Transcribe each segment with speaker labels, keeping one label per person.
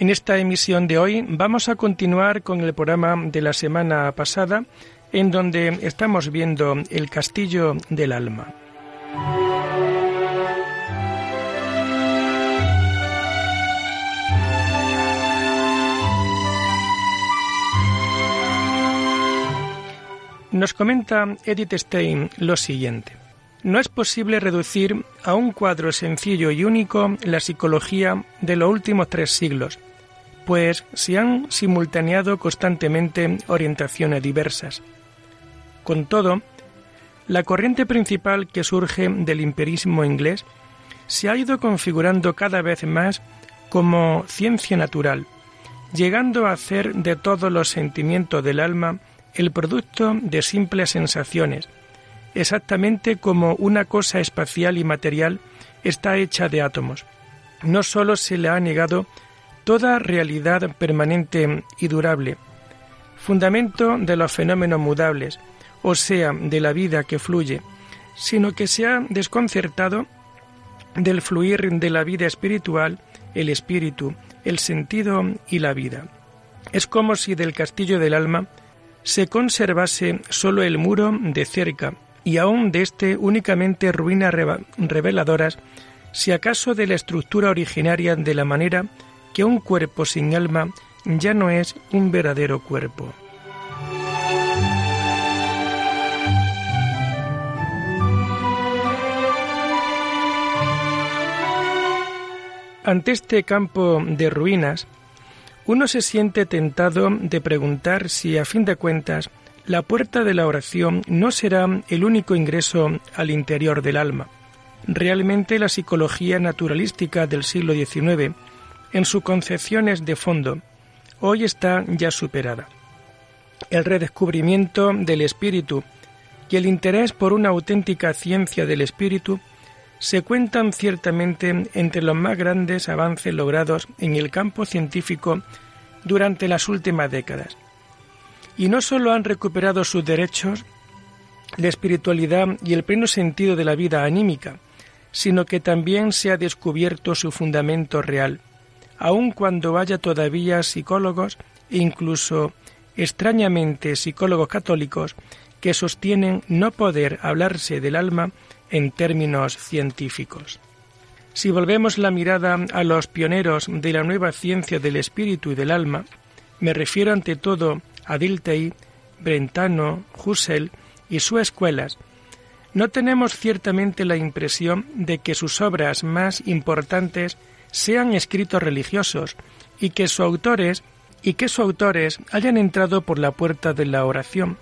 Speaker 1: En esta emisión de hoy vamos a continuar con el programa de la semana pasada, en donde estamos viendo el castillo del alma. Nos comenta Edith Stein lo siguiente. No es posible reducir a un cuadro sencillo y único la psicología de los últimos tres siglos, pues se han simultaneado constantemente orientaciones diversas. Con todo, la corriente principal que surge del imperismo inglés se ha ido configurando cada vez más como ciencia natural, llegando a hacer de todos los sentimientos del alma el producto de simples sensaciones, exactamente como una cosa espacial y material está hecha de átomos. No sólo se le ha negado toda realidad permanente y durable, fundamento de los fenómenos mudables, o sea, de la vida que fluye, sino que se ha desconcertado del fluir de la vida espiritual, el espíritu, el sentido y la vida. Es como si del castillo del alma se conservase sólo el muro de cerca y aún de éste únicamente ruinas reveladoras, si acaso de la estructura originaria de la manera que un cuerpo sin alma ya no es un verdadero cuerpo. Ante este campo de ruinas, uno se siente tentado de preguntar si, a fin de cuentas, la puerta de la oración no será el único ingreso al interior del alma. Realmente la psicología naturalística del siglo XIX en sus concepciones de fondo, hoy está ya superada. El redescubrimiento del espíritu y el interés por una auténtica ciencia del espíritu se cuentan ciertamente entre los más grandes avances logrados en el campo científico durante las últimas décadas. Y no sólo han recuperado sus derechos, la espiritualidad y el pleno sentido de la vida anímica, sino que también se ha descubierto su fundamento real, aun cuando haya todavía psicólogos e incluso extrañamente psicólogos católicos que sostienen no poder hablarse del alma en términos científicos. Si volvemos la mirada a los pioneros de la nueva ciencia del espíritu y del alma, me refiero ante todo a Dilthey, Brentano, Husserl y sus escuelas, no tenemos ciertamente la impresión de que sus obras más importantes sean escritos religiosos y que sus autores y que sus autores hayan entrado por la puerta de la oración.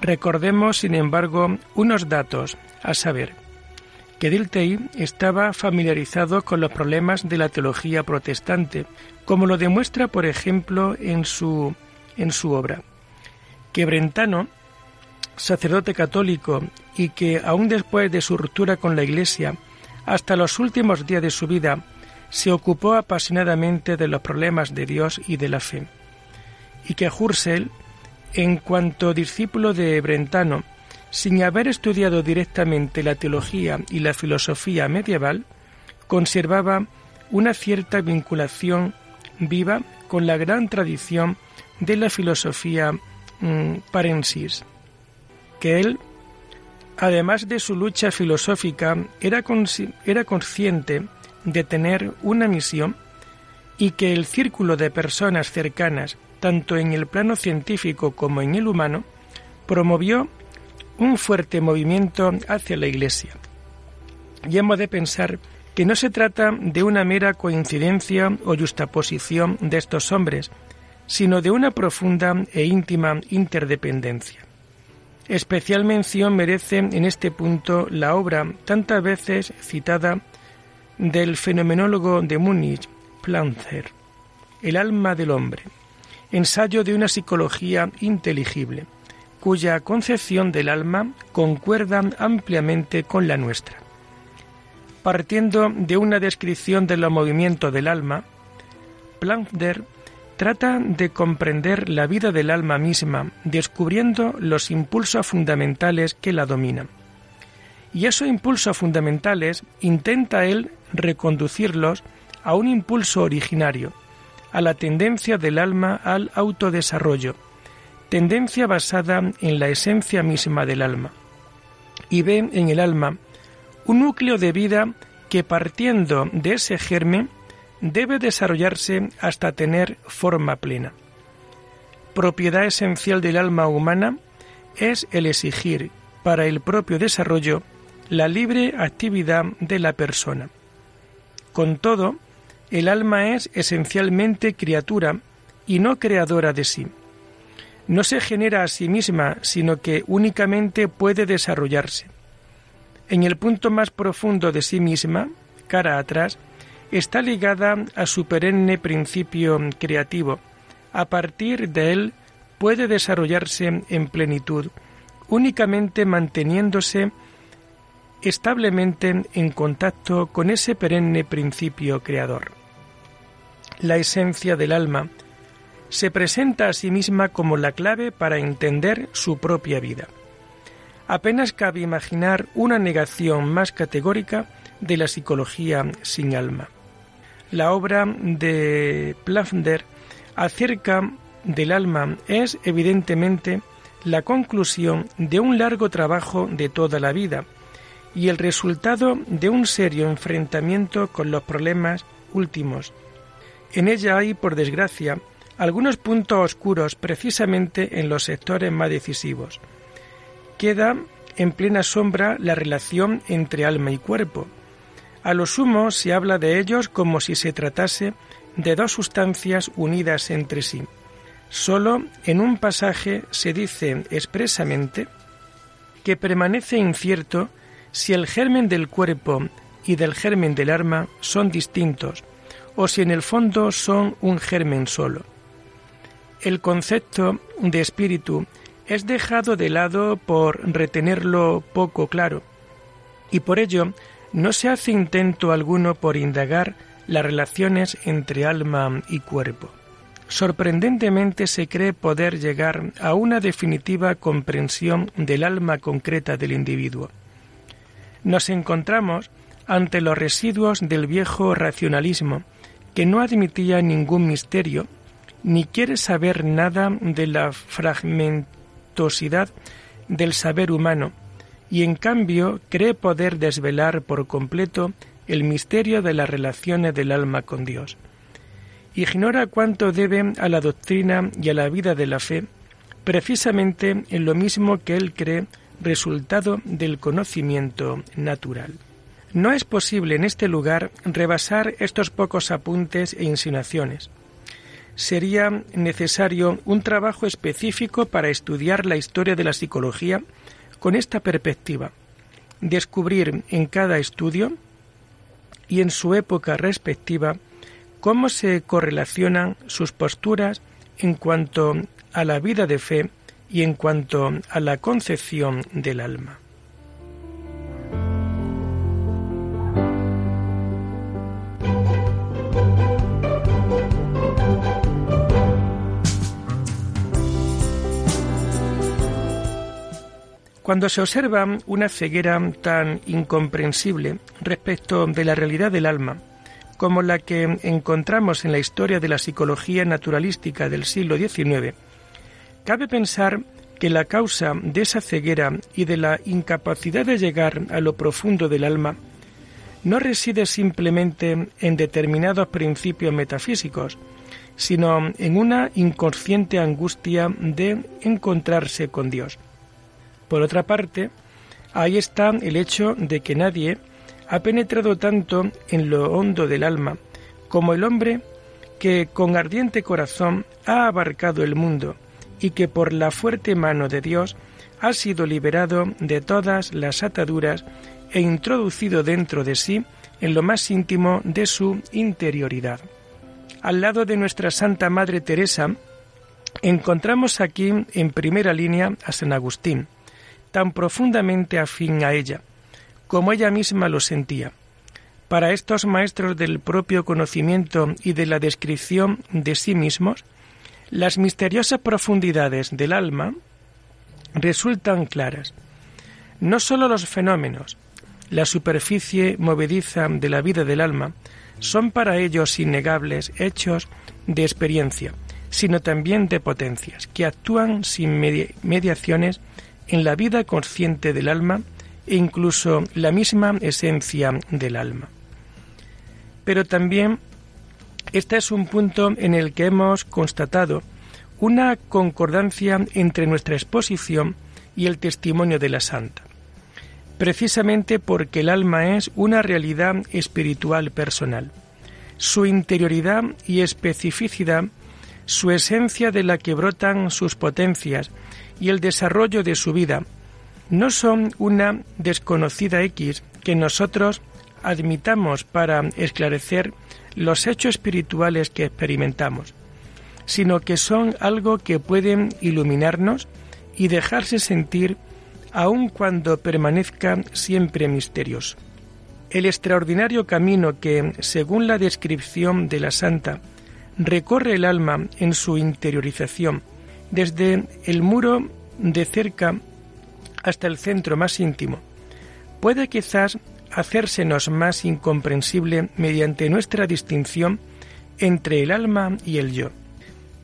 Speaker 1: Recordemos, sin embargo, unos datos, a saber, que Dilthey estaba familiarizado con los problemas de la teología protestante, como lo demuestra, por ejemplo, en su, en su obra, que Brentano, sacerdote católico y que, aun después de su ruptura con la Iglesia, hasta los últimos días de su vida, se ocupó apasionadamente de los problemas de Dios y de la fe, y que Husserl, en cuanto discípulo de Brentano, sin haber estudiado directamente la teología y la filosofía medieval, conservaba una cierta vinculación viva con la gran tradición de la filosofía mm, parensis, que él, además de su lucha filosófica, era, era consciente de tener una misión y que el círculo de personas cercanas, tanto en el plano científico como en el humano, promovió un fuerte movimiento hacia la Iglesia. Y hemos de pensar que no se trata de una mera coincidencia o justaposición de estos hombres, sino de una profunda e íntima interdependencia. Especial mención merece en este punto la obra tantas veces citada del fenomenólogo de Múnich, Planzer, El alma del hombre, ensayo de una psicología inteligible, cuya concepción del alma concuerda ampliamente con la nuestra. Partiendo de una descripción de los movimientos del alma, Plander trata de comprender la vida del alma misma, descubriendo los impulsos fundamentales que la dominan. Y esos impulsos fundamentales intenta él reconducirlos a un impulso originario, a la tendencia del alma al autodesarrollo, tendencia basada en la esencia misma del alma, y ve en el alma un núcleo de vida que partiendo de ese germen debe desarrollarse hasta tener forma plena. Propiedad esencial del alma humana es el exigir para el propio desarrollo la libre actividad de la persona. Con todo, el alma es esencialmente criatura y no creadora de sí. No se genera a sí misma, sino que únicamente puede desarrollarse. En el punto más profundo de sí misma, cara atrás, está ligada a su perenne principio creativo. A partir de él puede desarrollarse en plenitud, únicamente manteniéndose establemente en contacto con ese perenne principio creador. La esencia del alma se presenta a sí misma como la clave para entender su propia vida. Apenas cabe imaginar una negación más categórica de la psicología sin alma. La obra de Plafnder acerca del alma es evidentemente la conclusión de un largo trabajo de toda la vida y el resultado de un serio enfrentamiento con los problemas últimos. En ella hay, por desgracia, algunos puntos oscuros precisamente en los sectores más decisivos. Queda en plena sombra la relación entre alma y cuerpo, a lo sumo se habla de ellos como si se tratase de dos sustancias unidas entre sí. Solo en un pasaje se dice expresamente que permanece incierto si el germen del cuerpo y del germen del alma son distintos o si en el fondo son un germen solo. El concepto de espíritu es dejado de lado por retenerlo poco claro y por ello no se hace intento alguno por indagar las relaciones entre alma y cuerpo. Sorprendentemente se cree poder llegar a una definitiva comprensión del alma concreta del individuo. Nos encontramos ante los residuos del viejo racionalismo, que no admitía ningún misterio, ni quiere saber nada de la fragmentosidad del saber humano, y en cambio cree poder desvelar por completo el misterio de las relaciones del alma con Dios. Ignora cuánto debe a la doctrina y a la vida de la fe, precisamente en lo mismo que él cree resultado del conocimiento natural. No es posible en este lugar rebasar estos pocos apuntes e insinuaciones. Sería necesario un trabajo específico para estudiar la historia de la psicología con esta perspectiva, descubrir en cada estudio y en su época respectiva cómo se correlacionan sus posturas en cuanto a la vida de fe y en cuanto a la concepción del alma. Cuando se observa una ceguera tan incomprensible respecto de la realidad del alma, como la que encontramos en la historia de la psicología naturalística del siglo XIX, cabe pensar que la causa de esa ceguera y de la incapacidad de llegar a lo profundo del alma no reside simplemente en determinados principios metafísicos, sino en una inconsciente angustia de encontrarse con Dios. Por otra parte, ahí está el hecho de que nadie ha penetrado tanto en lo hondo del alma como el hombre que con ardiente corazón ha abarcado el mundo y que por la fuerte mano de Dios ha sido liberado de todas las ataduras e introducido dentro de sí en lo más íntimo de su interioridad. Al lado de nuestra Santa Madre Teresa, Encontramos aquí en primera línea a San Agustín, tan profundamente afín a ella, como ella misma lo sentía. Para estos maestros del propio conocimiento y de la descripción de sí mismos, las misteriosas profundidades del alma resultan claras. No sólo los fenómenos, la superficie movediza de la vida del alma, son para ellos innegables hechos de experiencia, sino también de potencias, que actúan sin mediaciones en la vida consciente del alma e incluso la misma esencia del alma. Pero también este es un punto en el que hemos constatado una concordancia entre nuestra exposición y el testimonio de la santa, precisamente porque el alma es una realidad espiritual personal. Su interioridad y especificidad, su esencia de la que brotan sus potencias y el desarrollo de su vida, no son una desconocida X que nosotros admitamos para esclarecer los hechos espirituales que experimentamos, sino que son algo que pueden iluminarnos y dejarse sentir aun cuando permanezca siempre misterioso. El extraordinario camino que, según la descripción de la santa, recorre el alma en su interiorización, desde el muro de cerca hasta el centro más íntimo, puede quizás hacérsenos más incomprensible mediante nuestra distinción entre el alma y el yo.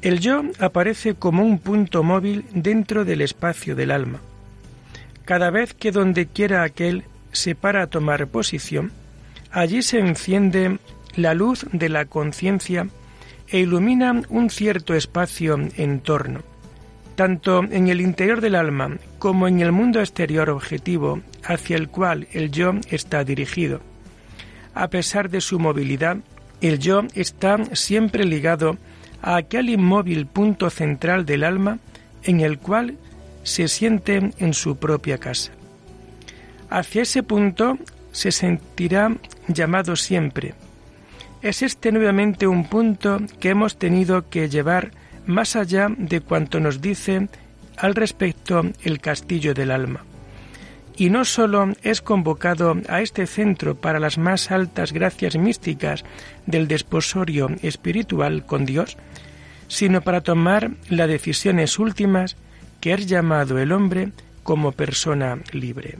Speaker 1: El yo aparece como un punto móvil dentro del espacio del alma. Cada vez que donde quiera aquel se para a tomar posición, allí se enciende la luz de la conciencia e ilumina un cierto espacio en torno. Tanto en el interior del alma como en el mundo exterior objetivo hacia el cual el yo está dirigido. A pesar de su movilidad, el yo está siempre ligado a aquel inmóvil punto central del alma en el cual se siente en su propia casa. Hacia ese punto se sentirá llamado siempre. Es este nuevamente un punto que hemos tenido que llevar más allá de cuanto nos dice al respecto el castillo del alma. Y no sólo es convocado a este centro para las más altas gracias místicas del desposorio espiritual con Dios, sino para tomar las decisiones últimas que es llamado el hombre como persona libre.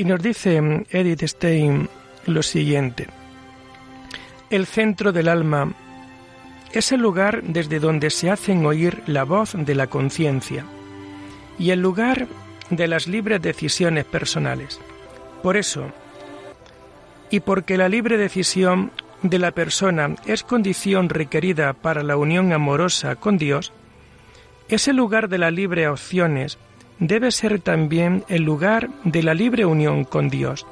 Speaker 1: Y nos dice Edith Stein lo siguiente. El centro del alma es el lugar desde donde se hacen oír la voz de la conciencia y el lugar de las libres decisiones personales. Por eso, y porque la libre decisión de la persona es condición requerida para la unión amorosa con Dios, es el lugar de las libres opciones debe ser también el lugar de la libre unión con Dios.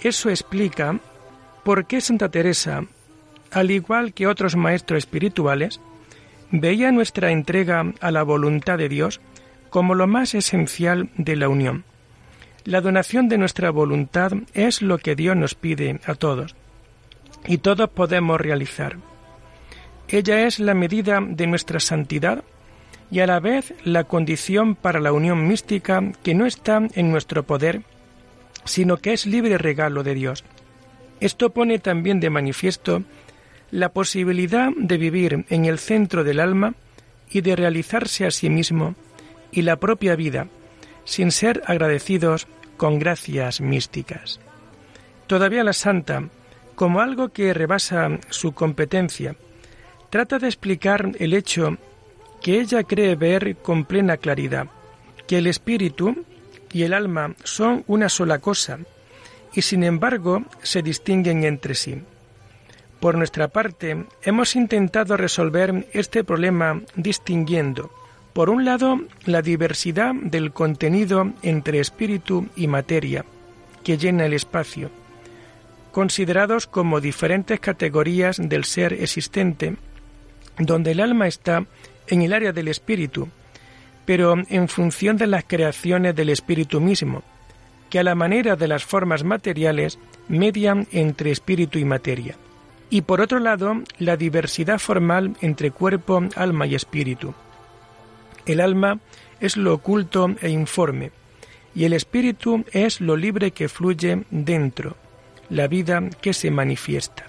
Speaker 1: Eso explica por qué Santa Teresa, al igual que otros maestros espirituales, veía nuestra entrega a la voluntad de Dios como lo más esencial de la unión. La donación de nuestra voluntad es lo que Dios nos pide a todos, y todos podemos realizar. Ella es la medida de nuestra santidad y a la vez la condición para la unión mística que no está en nuestro poder, sino que es libre regalo de Dios. Esto pone también de manifiesto la posibilidad de vivir en el centro del alma y de realizarse a sí mismo y la propia vida, sin ser agradecidos con gracias místicas. Todavía la santa, como algo que rebasa su competencia, trata de explicar el hecho que ella cree ver con plena claridad, que el espíritu y el alma son una sola cosa, y sin embargo se distinguen entre sí. Por nuestra parte, hemos intentado resolver este problema distinguiendo, por un lado, la diversidad del contenido entre espíritu y materia, que llena el espacio, considerados como diferentes categorías del ser existente, donde el alma está en el área del espíritu, pero en función de las creaciones del espíritu mismo, que a la manera de las formas materiales median entre espíritu y materia y por otro lado la diversidad formal entre cuerpo, alma y espíritu. El alma es lo oculto e informe, y el espíritu es lo libre que fluye dentro, la vida que se manifiesta.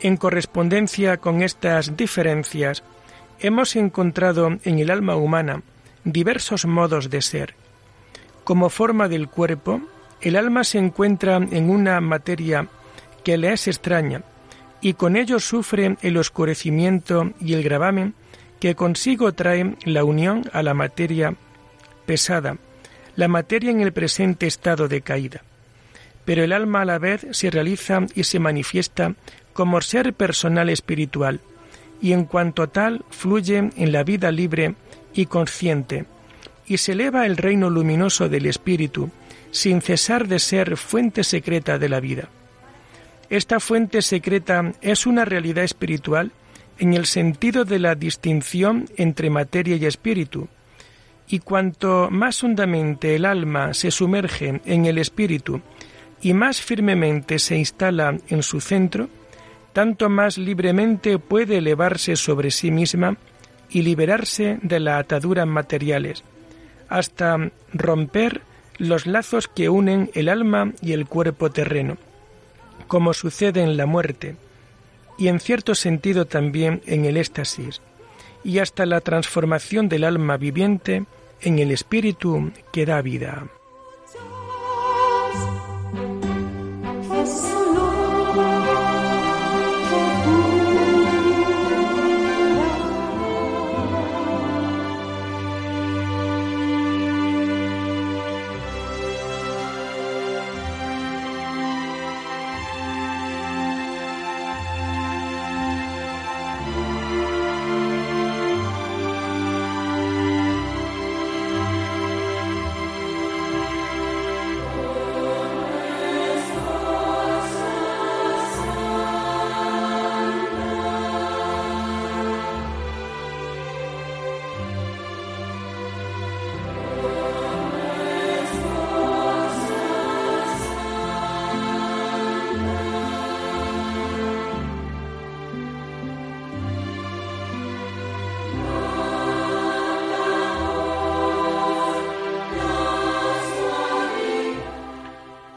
Speaker 1: En correspondencia con estas diferencias, hemos encontrado en el alma humana diversos modos de ser. Como forma del cuerpo, el alma se encuentra en una materia que le es extraña, y con ello sufre el oscurecimiento y el gravamen que consigo trae la unión a la materia pesada, la materia en el presente estado de caída. Pero el alma a la vez se realiza y se manifiesta como ser personal espiritual, y en cuanto a tal fluye en la vida libre y consciente, y se eleva el reino luminoso del Espíritu, sin cesar de ser fuente secreta de la vida. Esta fuente secreta es una realidad espiritual en el sentido de la distinción entre materia y espíritu, y cuanto más hondamente el alma se sumerge en el espíritu y más firmemente se instala en su centro, tanto más libremente puede elevarse sobre sí misma y liberarse de las ataduras materiales, hasta romper los lazos que unen el alma y el cuerpo terreno como sucede en la muerte, y en cierto sentido también en el éxtasis, y hasta la transformación del alma viviente en el espíritu que da vida.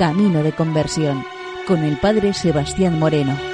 Speaker 2: Camino de Conversión con el Padre Sebastián Moreno.